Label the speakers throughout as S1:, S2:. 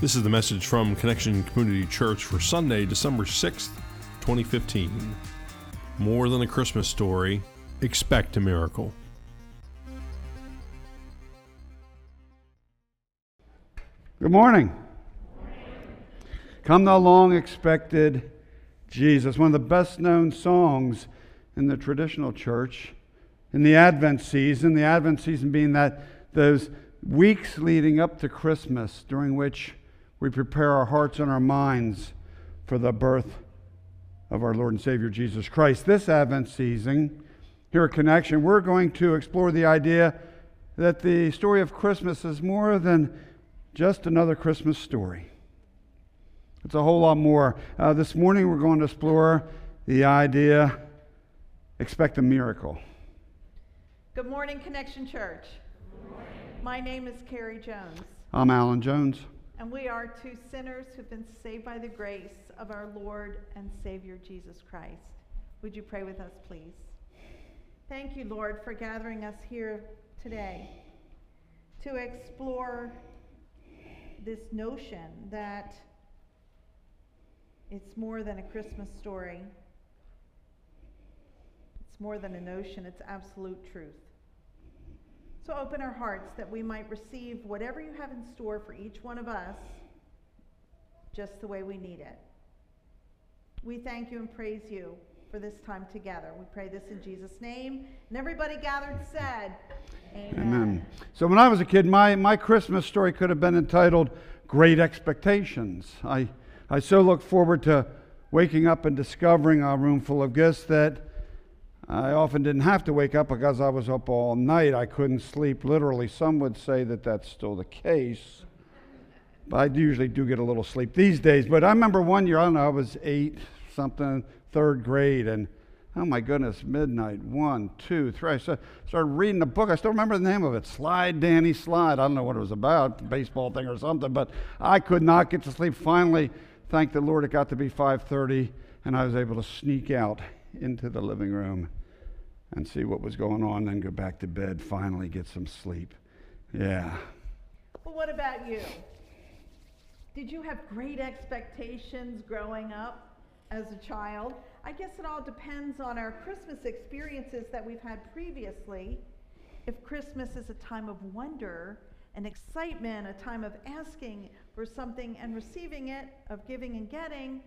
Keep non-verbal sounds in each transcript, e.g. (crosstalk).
S1: This is the message from Connection Community Church for Sunday, December 6th, 2015. More than a Christmas story, expect a miracle.
S2: Good morning. Come thou long expected Jesus, one of the best known songs in the traditional church in the Advent season, the Advent season being that those weeks leading up to Christmas during which we prepare our hearts and our minds for the birth of our Lord and Savior Jesus Christ. This Advent season, here at Connection, we're going to explore the idea that the story of Christmas is more than just another Christmas story. It's a whole lot more. Uh, this morning, we're going to explore the idea expect a miracle.
S3: Good morning, Connection Church. Morning. My name is Carrie Jones.
S2: I'm Alan Jones.
S3: And we are two sinners who've been saved by the grace of our Lord and Savior Jesus Christ. Would you pray with us, please? Thank you, Lord, for gathering us here today to explore this notion that it's more than a Christmas story. It's more than a notion, it's absolute truth. So open our hearts that we might receive whatever you have in store for each one of us just the way we need it. We thank you and praise you for this time together. We pray this in Jesus' name. And everybody gathered said, Amen.
S2: Amen. So when I was a kid, my, my Christmas story could have been entitled Great Expectations. I, I so look forward to waking up and discovering a room full of gifts that I often didn't have to wake up because I was up all night. I couldn't sleep literally. Some would say that that's still the case. But I usually do get a little sleep these days. But I remember one year, I don't know, I was eight, something, third grade, and oh my goodness, midnight, one, two, three. I started reading the book. I still remember the name of it Slide Danny Slide. I don't know what it was about, baseball thing or something, but I could not get to sleep. Finally, thank the Lord, it got to be 5.30, and I was able to sneak out into the living room and see what was going on, then go back to bed, finally get some sleep. Yeah.
S3: Well, what about you? Did you have great expectations growing up as a child? I guess it all depends on our Christmas experiences that we've had previously. If Christmas is a time of wonder and excitement, a time of asking for something and receiving it, of giving and getting,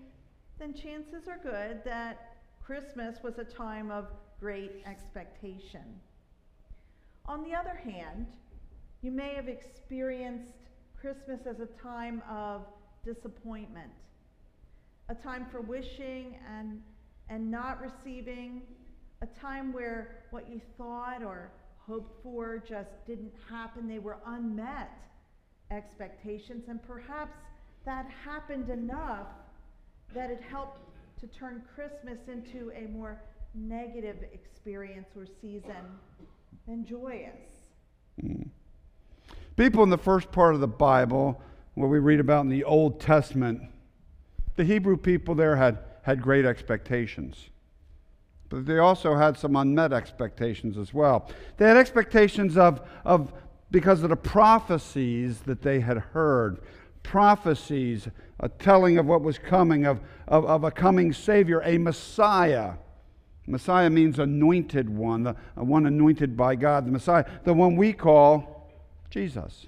S3: then chances are good that Christmas was a time of great expectation. On the other hand, you may have experienced Christmas as a time of disappointment, a time for wishing and, and not receiving, a time where what you thought or hoped for just didn't happen. They were unmet expectations, and perhaps that happened enough that it helped to turn Christmas into a more negative experience or season than joyous. Mm.
S2: People in the first part of the Bible, what we read about in the Old Testament, the Hebrew people there had, had great expectations. But they also had some unmet expectations as well. They had expectations of, of because of the prophecies that they had heard, prophecies, a telling of what was coming, of, of, of a coming Savior, a Messiah Messiah means anointed one, the uh, one anointed by God, the Messiah, the one we call Jesus.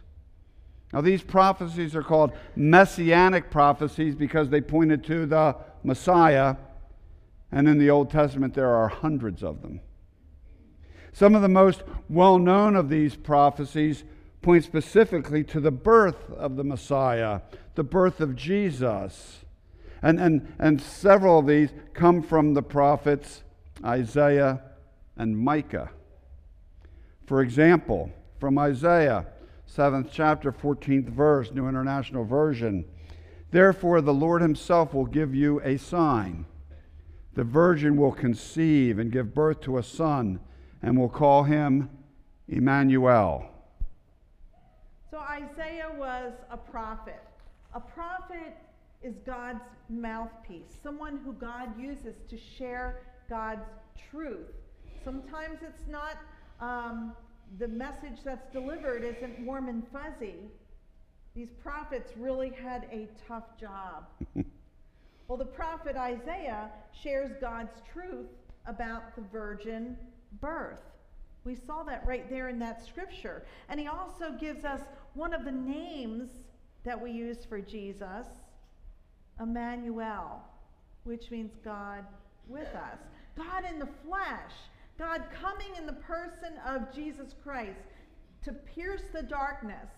S2: Now, these prophecies are called messianic prophecies because they pointed to the Messiah, and in the Old Testament there are hundreds of them. Some of the most well known of these prophecies point specifically to the birth of the Messiah, the birth of Jesus. And, and, and several of these come from the prophets Isaiah, and Micah. For example, from Isaiah, 7th chapter, 14th verse, New International Version. Therefore, the Lord Himself will give you a sign. The virgin will conceive and give birth to a son, and will call him Emmanuel.
S3: So, Isaiah was a prophet. A prophet is God's mouthpiece, someone who God uses to share God's truth. Sometimes it's not, um, the message that's delivered isn't warm and fuzzy, These prophets really had a tough job. (laughs) well, the prophet Isaiah shares God's truth about the virgin birth. We saw that right there in that scripture. And he also gives us one of the names that we use for Jesus, Emmanuel, which means God with us. God in the flesh. God coming in the person of Jesus Christ to pierce the darkness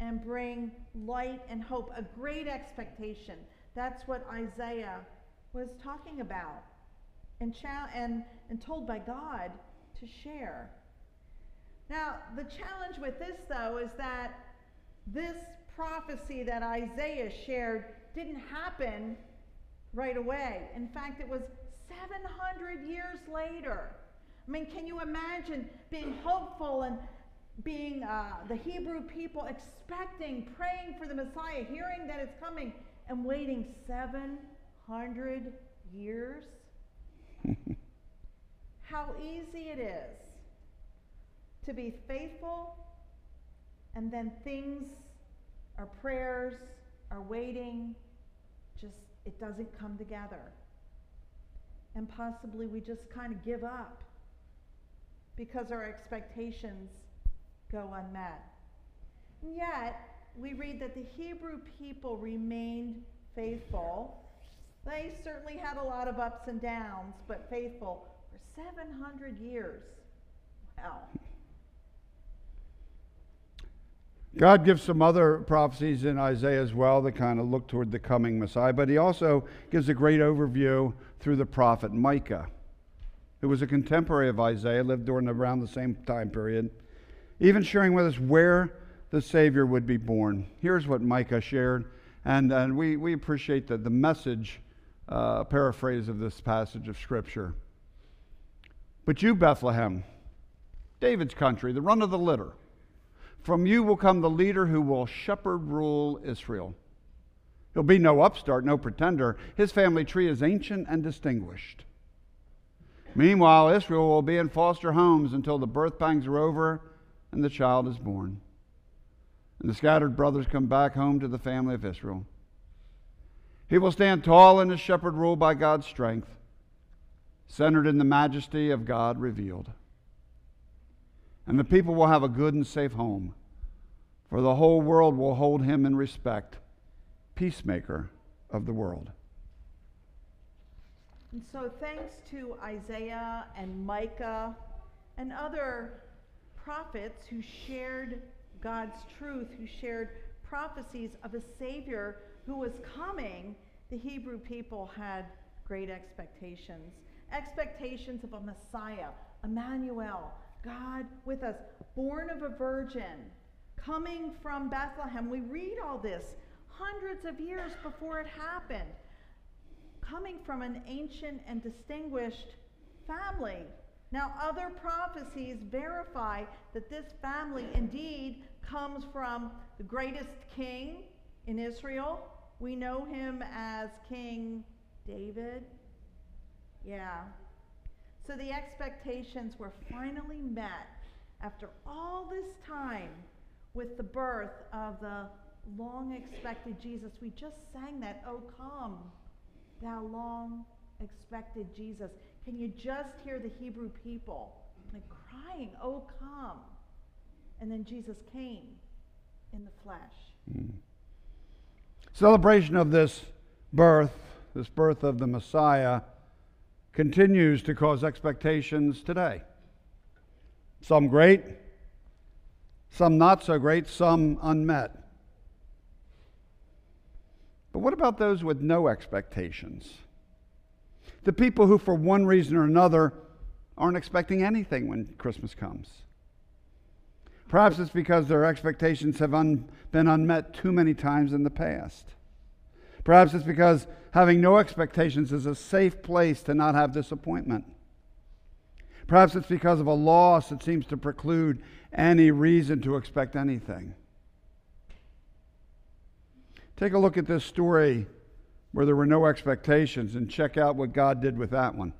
S3: and bring light and hope, a great expectation. That's what Isaiah was talking about and, cha- and, and told by God to share. Now, the challenge with this, though, is that this prophecy that Isaiah shared didn't happen right away. In fact, it was 700 years later. I mean, can you imagine being hopeful and being uh, the Hebrew people expecting, praying for the Messiah, hearing that it's coming, and waiting 700 years? (laughs) How easy it is to be faithful, and then things, our prayers, our waiting, just it doesn't come together. And possibly we just kind of give up because our expectations go unmet. And yet, we read that the Hebrew people remained faithful. They certainly had a lot of ups and downs, but faithful for 700 years. Wow.
S2: God gives some other prophecies in Isaiah as well that kind of look toward the coming Messiah, but he also gives a great overview through the prophet Micah, who was a contemporary of Isaiah, lived during around the same time period, even sharing with us where the Savior would be born. Here's what Micah shared, and, and we, we appreciate the, the message uh, paraphrase of this passage of Scripture. But you, Bethlehem, David's country, the run of the litter, from you will come the leader who will shepherd rule Israel. He'll be no upstart, no pretender. His family tree is ancient and distinguished. Meanwhile, Israel will be in foster homes until the birth pangs are over and the child is born. And the scattered brothers come back home to the family of Israel. He will stand tall in his shepherd rule by God's strength, centered in the majesty of God revealed and the people will have a good and safe home, for the whole world will hold him in respect, peacemaker of the world.
S3: And so, thanks to Isaiah and Micah and other prophets who shared God's truth, who shared prophecies of a Savior who was coming, the Hebrew people had great expectations. Expectations of a Messiah, Emmanuel, God with us, born of a virgin, coming from Bethlehem. We read all this hundreds of years before it happened, coming from an ancient and distinguished family. Now, other prophecies verify that this family indeed comes from the greatest king in Israel. We know him as King David. Yeah, so the expectations were finally met after all this time with the birth of the long expected Jesus. We just sang that, Oh, come, thou long expected Jesus. Can you just hear the Hebrew people like crying, Oh, come? And then Jesus came in the flesh. Mm.
S2: Celebration of this birth, this birth of the Messiah continues to cause expectations today. Some great, some not so great, some unmet. But what about those with no expectations? The people who, for one reason or another, aren't expecting anything when Christmas comes. Perhaps it's because their expectations have un- been unmet too many times in the past. Perhaps it's because having no expectations is a safe place to not have disappointment. Perhaps it's because of a loss that seems to preclude any reason to expect anything. Take a look at this story where there were no expectations and check out what God did with that one.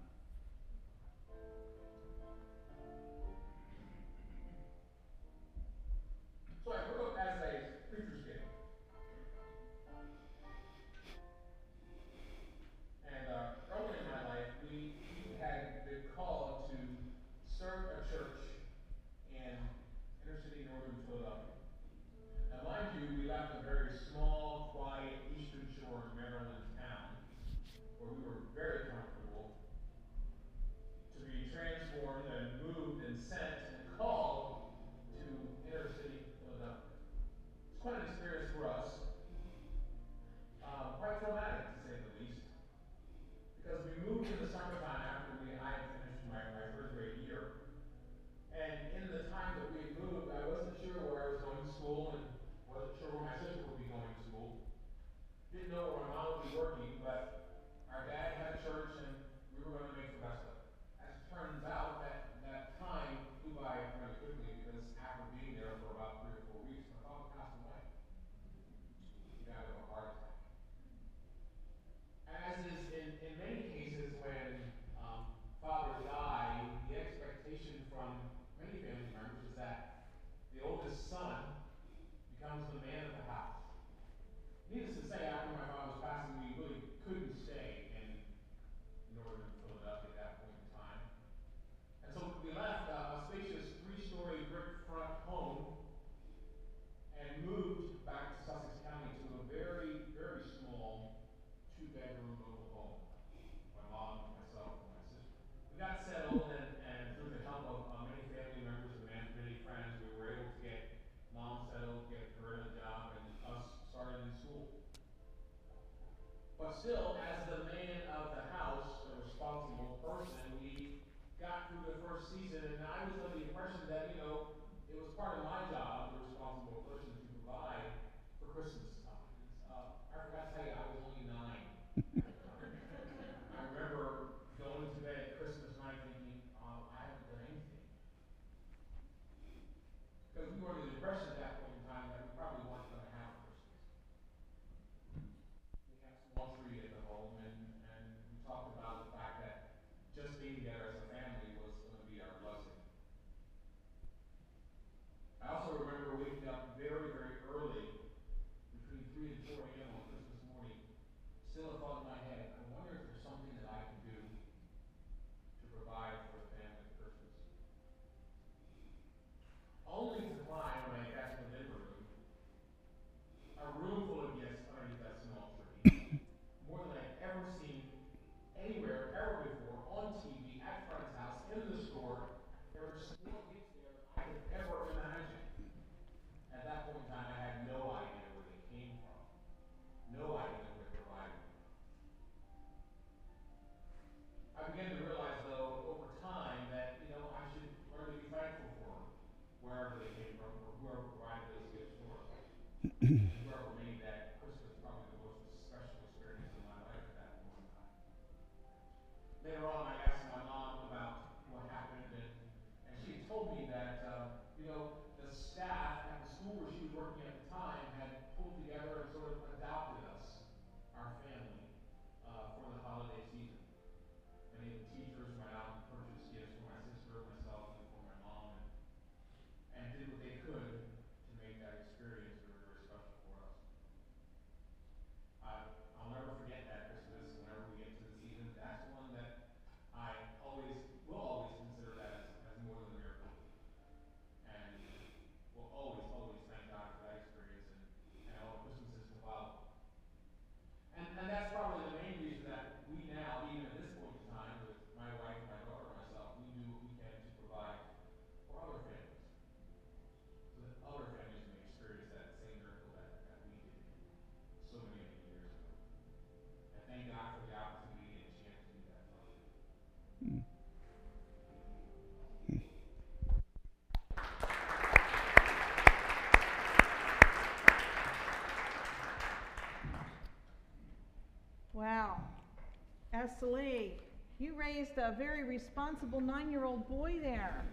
S4: raised a very responsible nine
S3: year old boy there.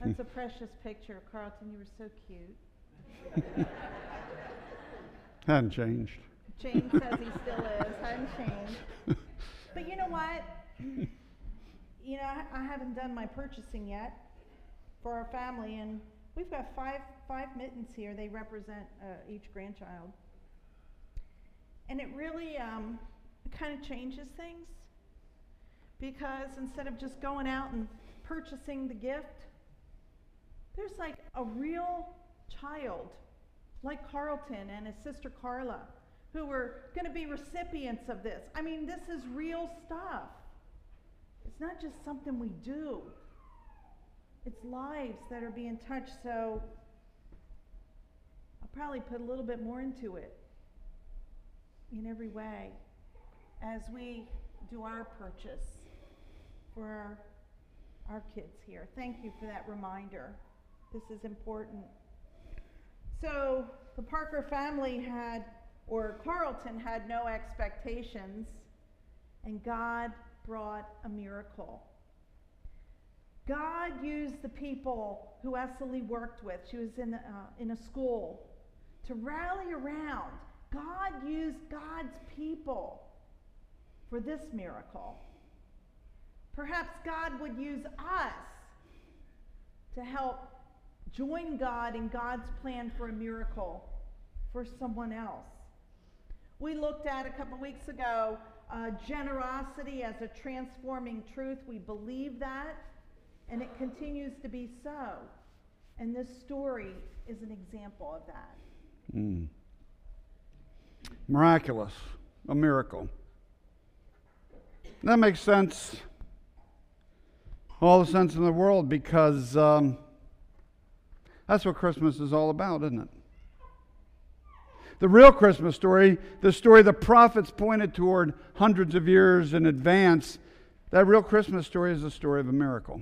S3: That's a precious picture. Carlton, you were so cute. (laughs)
S2: Hadn't changed.
S3: James says he still is. Hadn't changed. (laughs) But you know what? You know, I, haven't done my purchasing yet for our family, and we've got five five mittens here. They represent uh, each grandchild, and it really um, it kind of changes things. Because instead of just going out and purchasing the gift, there's like a real child, like Carlton and his sister Carla, who were going to be recipients of this. I mean, this is real stuff. It's not just something we do, it's lives that are being touched. So I'll probably put a little bit more into it in every way as we do our purchase for our, our kids here. Thank you for that reminder. This is important. So the Parker family had, or Carlton had no expectations, and God brought a miracle. God used the people who Esley worked with, she was in, uh, in a school, to rally around. God used God's people for this miracle. Perhaps God would use us to help join God in God's plan for a miracle for someone else. We looked at a couple weeks ago uh, generosity as a transforming truth. We believe that, and it continues to be so. And this story is an example of that.
S2: Mm. Miraculous, a miracle. That makes sense, all the sense in the world, because um, that's what Christmas is all about, isn't it? The real Christmas story, the story the prophets pointed toward hundreds of years in advance, that real Christmas story is the story of a miracle,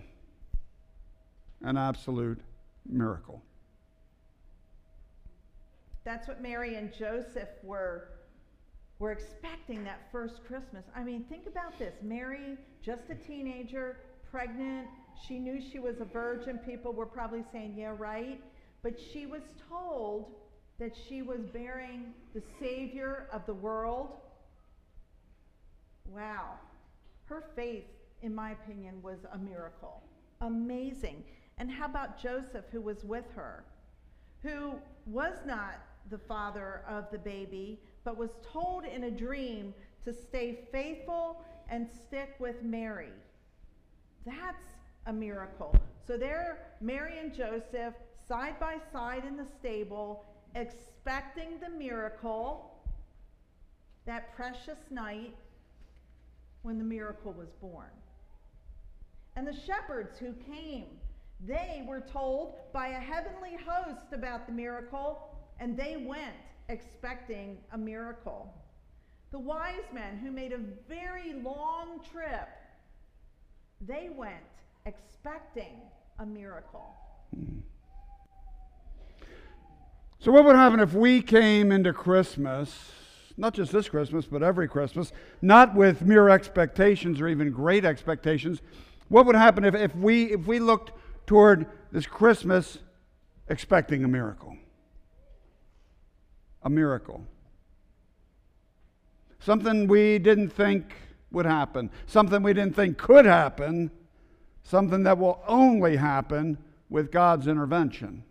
S2: an absolute miracle.
S3: That's what Mary and Joseph were, were expecting that first Christmas. I mean, think about this Mary, just a teenager, pregnant. She knew she was a virgin. People were probably saying, yeah, right. But she was told that she was bearing the Savior of the world. Wow. Her faith, in my opinion, was a miracle. Amazing. And how about Joseph, who was with her, who was not the father of the baby, but was told in a dream to stay faithful and stick with Mary? That's a miracle. So there, Mary and Joseph, side by side in the stable, expecting the miracle that precious night when the miracle was born. And the shepherds who came, they were told by a heavenly host about the miracle, and they went expecting a miracle. The wise men who made a very long trip, they went expecting a miracle.
S2: So, what would happen if we came into Christmas, not just this Christmas, but every Christmas, not with mere expectations or even great expectations? What would happen if, if, we, if we looked toward this Christmas expecting a miracle? A miracle. Something we didn't think would happen, something we didn't think could happen, something that will only happen with God's intervention.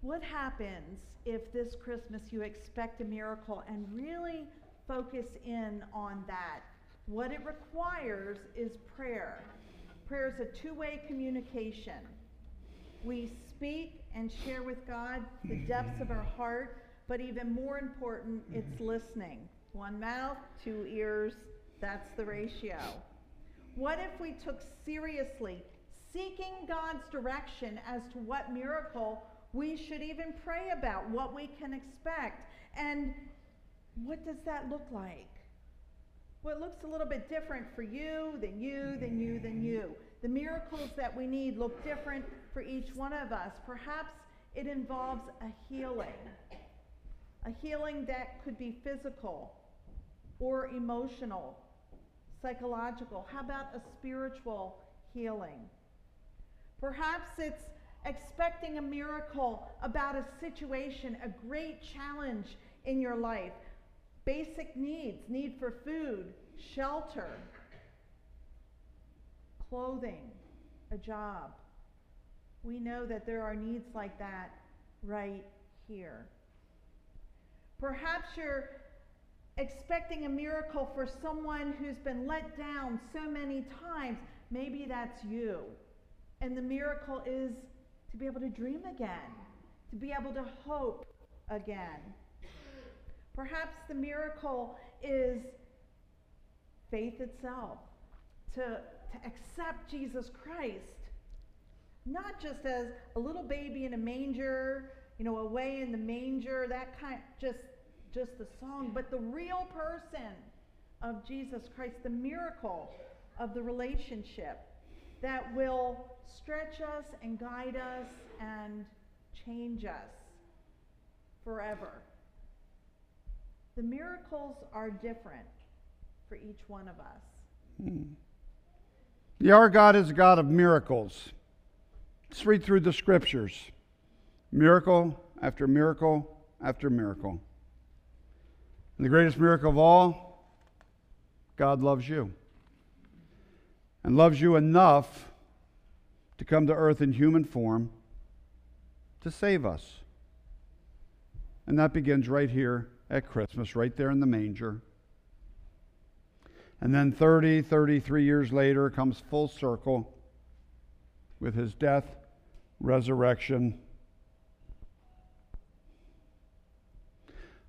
S3: What happens if this Christmas you expect a miracle and really focus in on that? What it requires is prayer. Prayer is a two way communication. We speak and share with God the depths of our heart, but even more important, it's listening. One mouth, two ears, that's the ratio. What if we took seriously seeking God's direction as to what miracle we should even pray about what we can expect. And what does that look like? Well, it looks a little bit different for you, than you, than you, than you. The miracles that we need look different for each one of us. Perhaps it involves a healing, a healing that could be physical or emotional, psychological. How about a spiritual healing? Perhaps it's expecting a miracle about a situation, a great challenge in your life. Basic needs need for food, shelter, clothing, a job. We know that there are needs like that right here. Perhaps you're expecting a miracle for someone who's been let down so many times. Maybe that's you. And the miracle is to be able to dream again, to be able to hope again. Perhaps the miracle is faith itself, to, to accept Jesus Christ, not just as a little baby in a manger, you know, away in the manger, that kind, just, just the song, but the real person of Jesus Christ, the miracle of the relationship that will stretch us and guide us and change us forever. The miracles are different for each one of us. Hmm.
S2: Yeah, our God is a God of miracles. Let's read through the scriptures miracle after miracle after miracle. And the greatest miracle of all, God loves you. And loves you enough to come to earth in human form to save us. And that begins right here at Christmas, right there in the manger. And then 30, 33 years later comes full circle with his death, resurrection.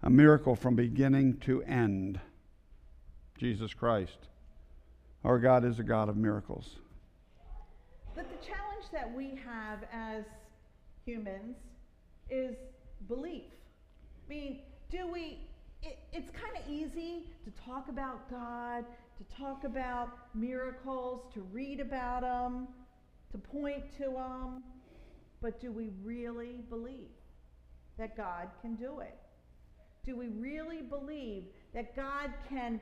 S2: A miracle from beginning to end. Jesus Christ. Our God is a God of miracles.
S3: But the challenge that we have as humans is belief. I mean, do we, it, it's kind of easy to talk about God, to talk about miracles, to read about them, to point to them, but do we really believe that God can do it? Do we really believe that God can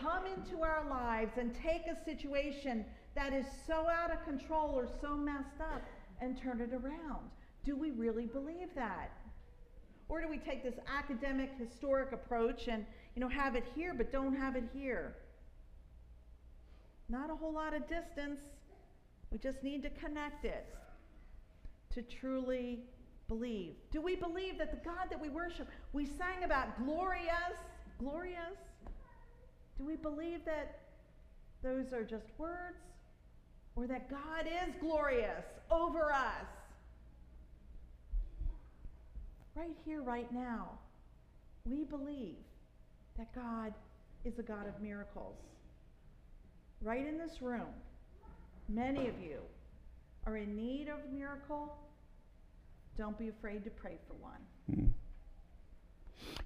S3: come into our lives and take a situation that is so out of control or so messed up and turn it around? Do we really believe that? Or do we take this academic historic approach and you know have it here but don't have it here? Not a whole lot of distance. We just need to connect it to truly believe. Do we believe that the God that we worship, we sang about glorious, glorious? Do we believe that those are just words or that God is glorious over us? Right here, right now, we believe that God is a God of miracles. Right in this room, many of you are in need of a miracle. Don't be afraid to pray for one.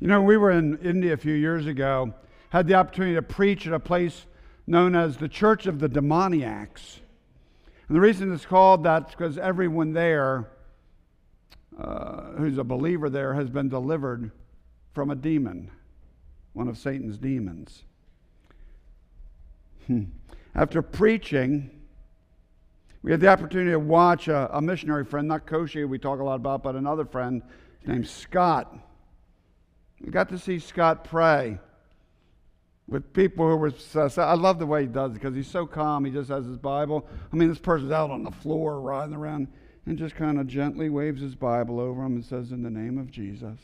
S2: You know, we were in India a few years ago, had the opportunity to preach at a place known as the Church of the Demoniacs. And the reason it's called that is because everyone there uh, who's a believer there has been delivered from a demon, one of Satan's demons. Hmm. After preaching, we had the opportunity to watch a, a missionary friend, not Koshi, we talk a lot about, but another friend named Scott. We got to see Scott pray with people who were. I love the way he does it because he's so calm. He just has his Bible. I mean, this person's out on the floor writhing around and just kind of gently waves his Bible over him and says, In the name of Jesus.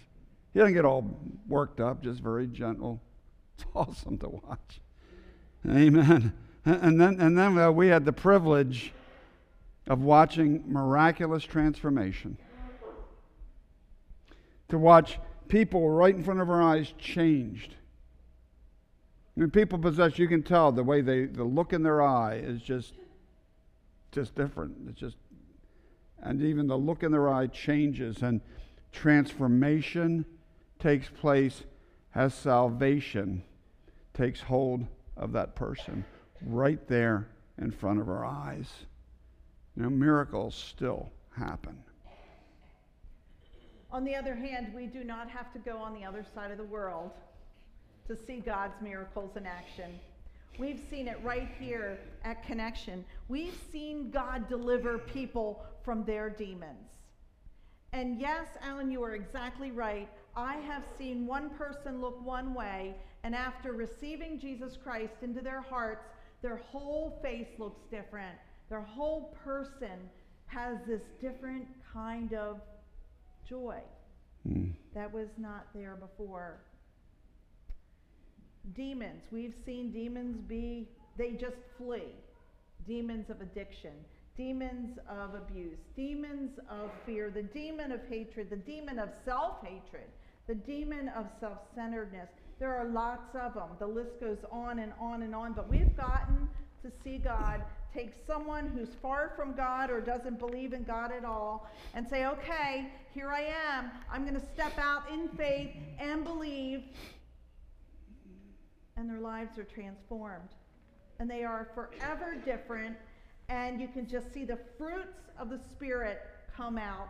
S2: He doesn't get all worked up, just very gentle. (laughs) It's awesome to watch. Amen. And then, and then uh, we had the privilege of watching miraculous transformation. To watch people right in front of our eyes changed. When people possess, you can tell the way they, the look in their eye is just, just different. It's just, and even the look in their eye changes, and transformation takes place as salvation takes hold of that person right there in front of our eyes. You know, miracles still happen.
S3: On the other hand, we do not have to go on the other side of the world to see God's miracles in action. We've seen it right here at Connection. We've seen God deliver people from their demons. And yes, Alan, you are exactly right. I have seen one person look one way, and after receiving Jesus Christ into their hearts, their whole face looks different. Their whole person has this different kind of joy
S2: Mm.
S3: that was not there before. Demons, we've seen demons be, they just flee. Demons of addiction, demons of abuse, demons of fear, the demon of hatred, the demon of self hatred, the demon of self centeredness. There are lots of them. The list goes on and on and on, but we've gotten to see God take someone who's far from God or doesn't believe in God at all and say, okay, here I am. I'm going to step out in faith and believe. And their lives are transformed. And they are forever different and you can just see the fruits of the Spirit come out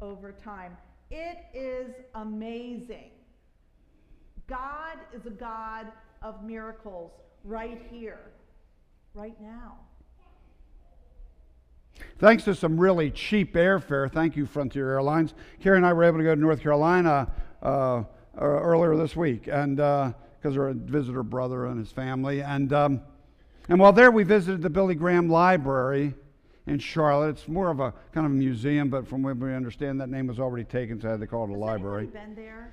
S3: over time. It is amazing. God is a God of miracles right here, right now.
S2: Thanks to some really cheap airfare, thank you, Frontier Airlines. Carrie and I were able to go to North Carolina uh, earlier this week, and because uh, our visitor brother and his family, and um, and while there, we visited the Billy Graham Library in Charlotte. It's more of a kind of a museum, but from what we understand, that name was already taken, so I had to call it a
S3: Has
S2: library.
S3: Been there?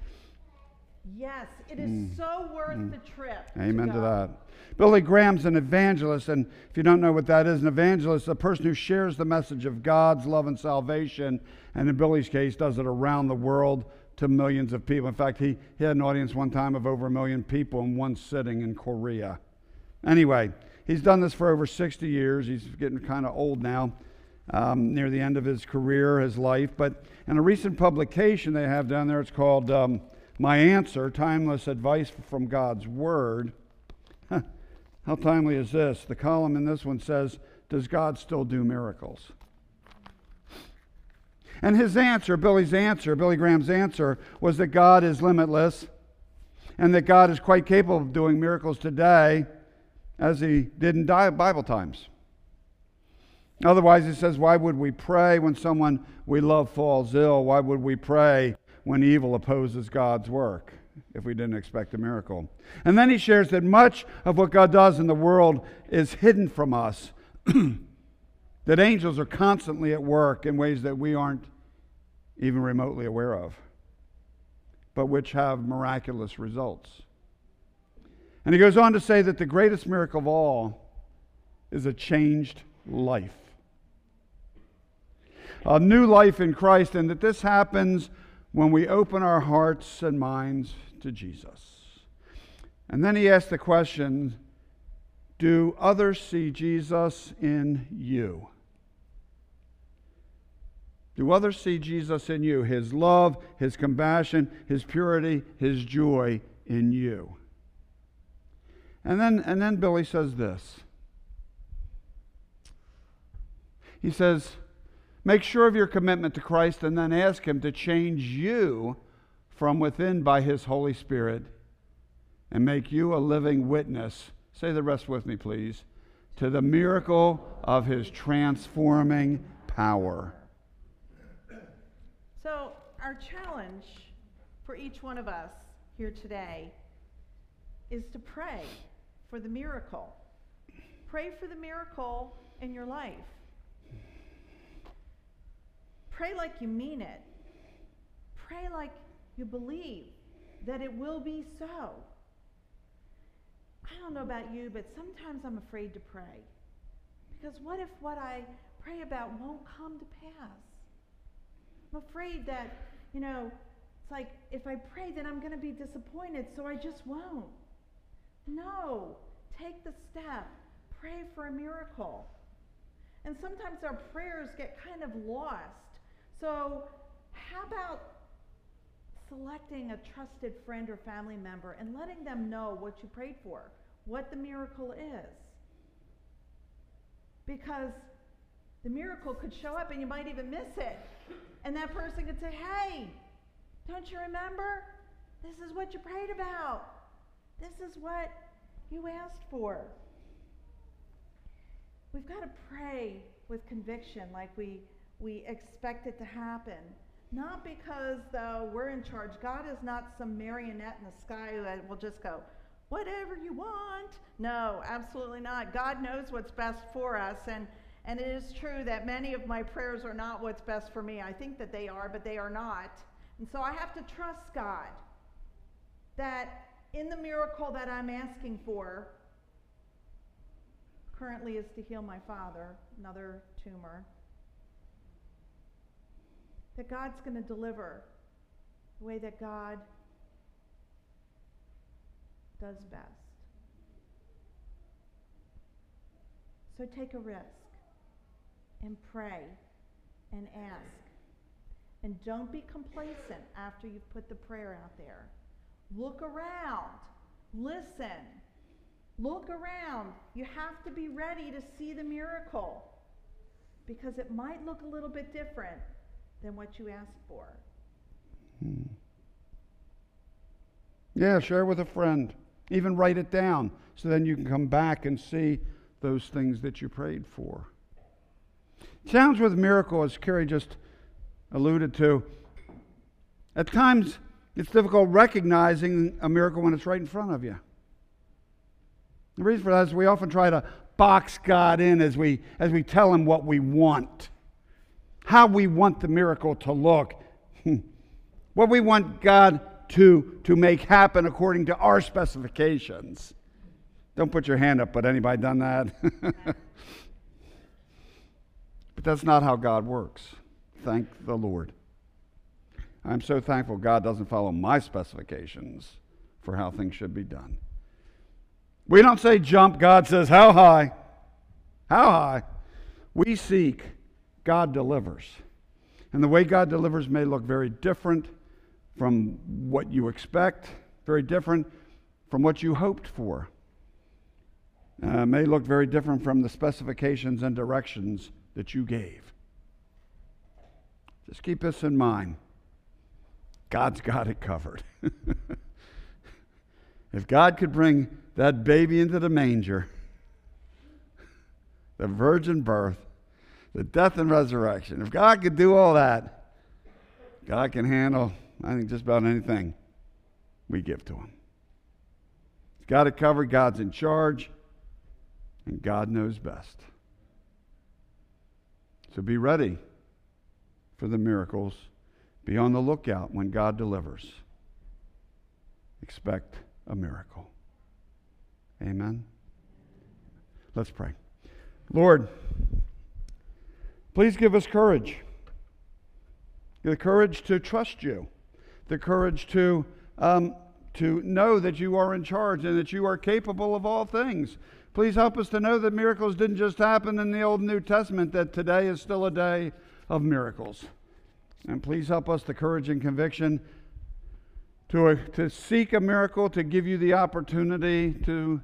S3: Yes, it is mm. so worth mm. the trip.
S2: Amen
S3: to,
S2: to, that. Billy Graham's an evangelist, and if you don't know what that is, an evangelist is a person who shares the message of God's love and salvation, and in Billy's case, does it around the world to millions of people. In fact, he, he had an audience one time of over a million people in one sitting in Korea. Anyway, he's done this for over 60 years. He's getting kind of old now, um, near the end of his career, his life. But in a recent publication they have down there, it's called. Um, my answer, timeless advice from God's Word. (laughs) How timely is this? The column in this one says, Does God still do miracles? And his answer, Billy's answer, Billy Graham's answer, was that God is limitless and that God is quite capable of doing miracles today as he did in Bible times. Otherwise, he says, Why would we pray when someone we love falls ill? Why would we pray when evil opposes God's work if we didn't expect a miracle. And then he shares that much of what God does in the world is hidden from us, (clears throat) that angels are constantly at work in ways that we aren't even remotely aware of, but which have miraculous results. And he goes on to say that the greatest miracle of all is a changed life. A new life in Christ, and that this happens when we open our hearts and minds to Jesus. And then he asked the question Do others see Jesus in you? Do others see Jesus in you? His love, His compassion, His purity, His joy in you. And then, and then Billy says this. He says, Make sure of your commitment to Christ and then ask Him to change you from within by His Holy Spirit and make you a living witness. Say the rest with me, please. To the miracle of His transforming power.
S3: So, our challenge for each one of us here today is to pray for the miracle. Pray for the miracle in your life. Pray like you mean it. Pray like you believe that it will be so. I don't know about you, but sometimes I'm afraid to pray. Because what if what I pray about won't come to pass? I'm afraid that, you know, it's like if I pray, then I'm going to be disappointed, so I just won't. No, take the step. Pray for a miracle. And sometimes our prayers get kind of lost so, how about selecting a trusted friend or family member and letting them know what you prayed for, what the miracle is? Because the miracle could show up and you might even miss it. And that person could say, Hey, don't you remember? This is what you prayed about. This is what you asked for. We've got to pray with conviction like we we expect it to happen. Not because, though, we're in charge. God is not some marionette in the sky that will just go, whatever you want. No, absolutely not. God knows what's best for us. And, and it is true that many of my prayers are not what's best for me. I think that they are, but they are not. And so I have to trust God that in the miracle that I'm asking for, currently is to heal my father, another tumor that God's going to deliver the way that God does best. So take a risk and pray and ask. And don't be complacent after you've put the prayer out there. Look around. Listen. Look around. You have to be ready to see the miracle. because it might look a little bit different than what you asked for.
S2: Hmm. Yeah, share with a friend. Even write it down so then you can come back and see those things that you prayed for. Sounds with miracle, as Carrie just alluded to, at times it's difficult recognizing a miracle when it's right in front of you. The reason for that is we often try to box God in as we, as we tell him what we want, how we want the miracle to look, hmm. what we want God to, to make happen according to our specifications. Don't put your hand up, but anybody done that? (laughs) but that's not how God works. Thank the Lord. I'm so thankful God doesn't follow my specifications for how things should be done. We don't say jump, God says how high? How high? We seek, God delivers. And the way God delivers may look very different from what you expect, very different from what you hoped for. Uh, may look very different from the specifications and directions that you gave. Just keep this in mind. God's got it covered. (laughs) if God could bring that baby into the manger, (laughs) the virgin birth, the death and resurrection, if God could do all that, God can handle, I think, just about anything we give to Him. He's got it covered. God's in charge, and God knows best. So be ready for the miracles. Be on the lookout when God delivers. Expect a miracle. Amen. Let's pray. Lord, please give us courage. The courage to trust you, the courage to, um, to know that you are in charge and that you are capable of all things. Please help us to know that miracles didn't just happen in the Old New Testament, that today is still a day of miracles. And please help us the courage and conviction to, to seek a miracle, to give you the opportunity to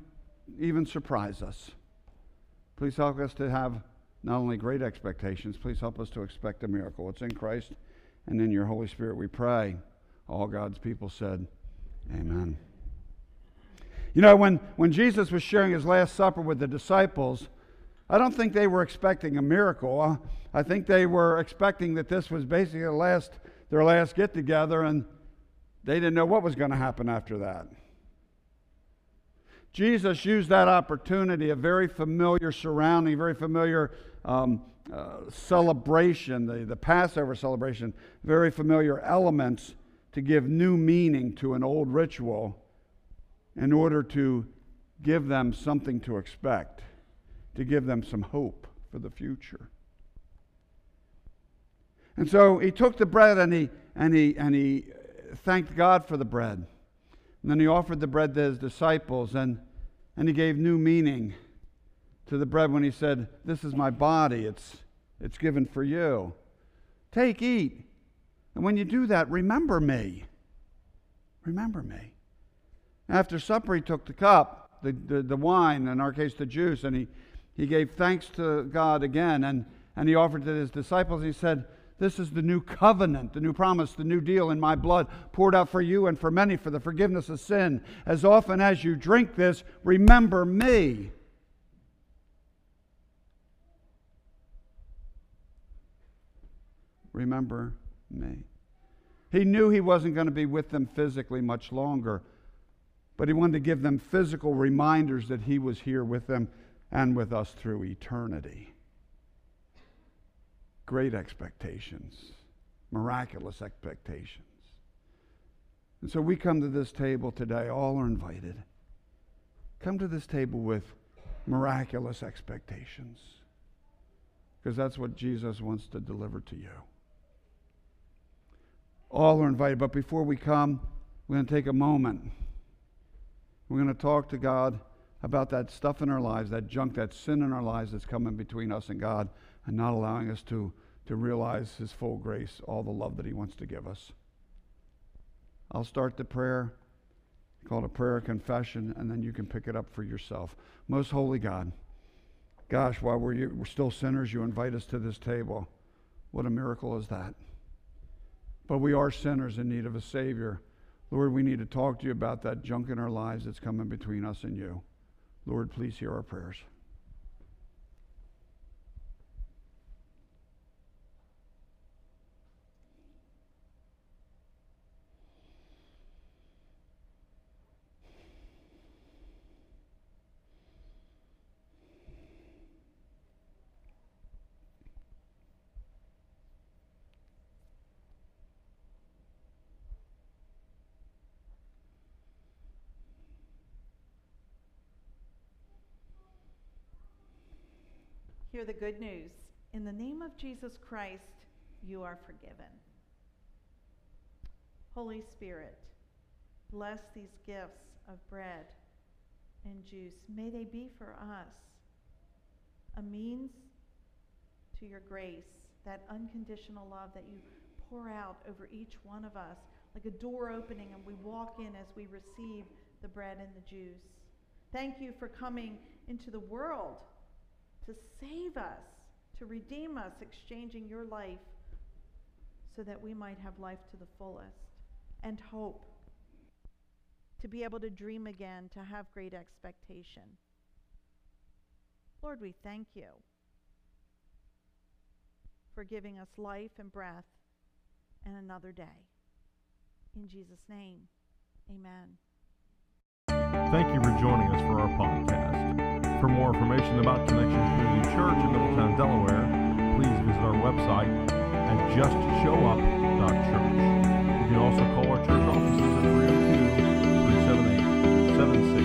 S2: even surprise us. Please help us to have not only great expectations, please help us to expect a miracle. It's in Christ and in your Holy Spirit we pray. All God's people said, Amen. You know, when, when Jesus was sharing his Last Supper with the disciples, I don't think they were expecting a miracle. I think they were expecting that this was basically the last, their last get together, and they didn't know what was going to happen after that. Jesus used that opportunity, a very familiar surrounding, very familiar um, uh, celebration, the, the Passover celebration, very familiar elements to give new meaning to an old ritual in order to give them something to expect, to give them some hope for the future. And so he took the bread and he, and he, and he thanked God for the bread. And then he offered the bread to his disciples, and, and he gave new meaning to the bread when he said, This is my body, it's, it's given for you. Take, eat. And when you do that, remember me. Remember me. After supper, he took the cup, the, the, the wine, in our case, the juice, and he, he gave thanks to God again, and, and he offered to his disciples. He said, this is the new covenant, the new promise, the new deal in my blood, poured out for you and for many for the forgiveness of sin. As often as you drink this, remember me. Remember me. He knew he wasn't going to be with them physically much longer, but he wanted to give them physical reminders that he was here with them and with us through eternity great expectations, miraculous expectations. And so we come to this table today, all are invited. Come to this table with miraculous expectations because that's what Jesus wants to deliver to you. All are invited, but before we come, we're going to take a moment. We're going to talk to God about that stuff in our lives, that junk, that sin in our lives that's coming between us and God and not allowing us to, to realize His full grace, all the love that He wants to give us. I'll start the prayer called a prayer of confession, and then you can pick it up for yourself. Most holy God, gosh, while we're, we're still sinners, you invite us to this table. What a miracle is that? But we are sinners in need of a Savior. Lord, we need to talk to you about that junk in our lives that's coming between us and you. Lord, please hear our prayers.
S3: The good news. In the name of Jesus Christ, you are forgiven. Holy Spirit, bless these gifts of bread and juice. May they be for us a means to your grace, that unconditional love that you pour out over each one of us, like a door opening, and we walk in as we receive the bread and the juice. Thank you for coming into the world to save us, to redeem us, exchanging your life so that we might have life to the fullest and hope, to be able to dream again, to have great expectation. Lord, we thank you for giving us life and breath and another day. In Jesus' name, amen.
S1: Thank you for joining us for our podcast. For more information about Connection Community Church in Middletown, Delaware, please visit our website at justshowup.church. You can also call our church offices at 302 378 76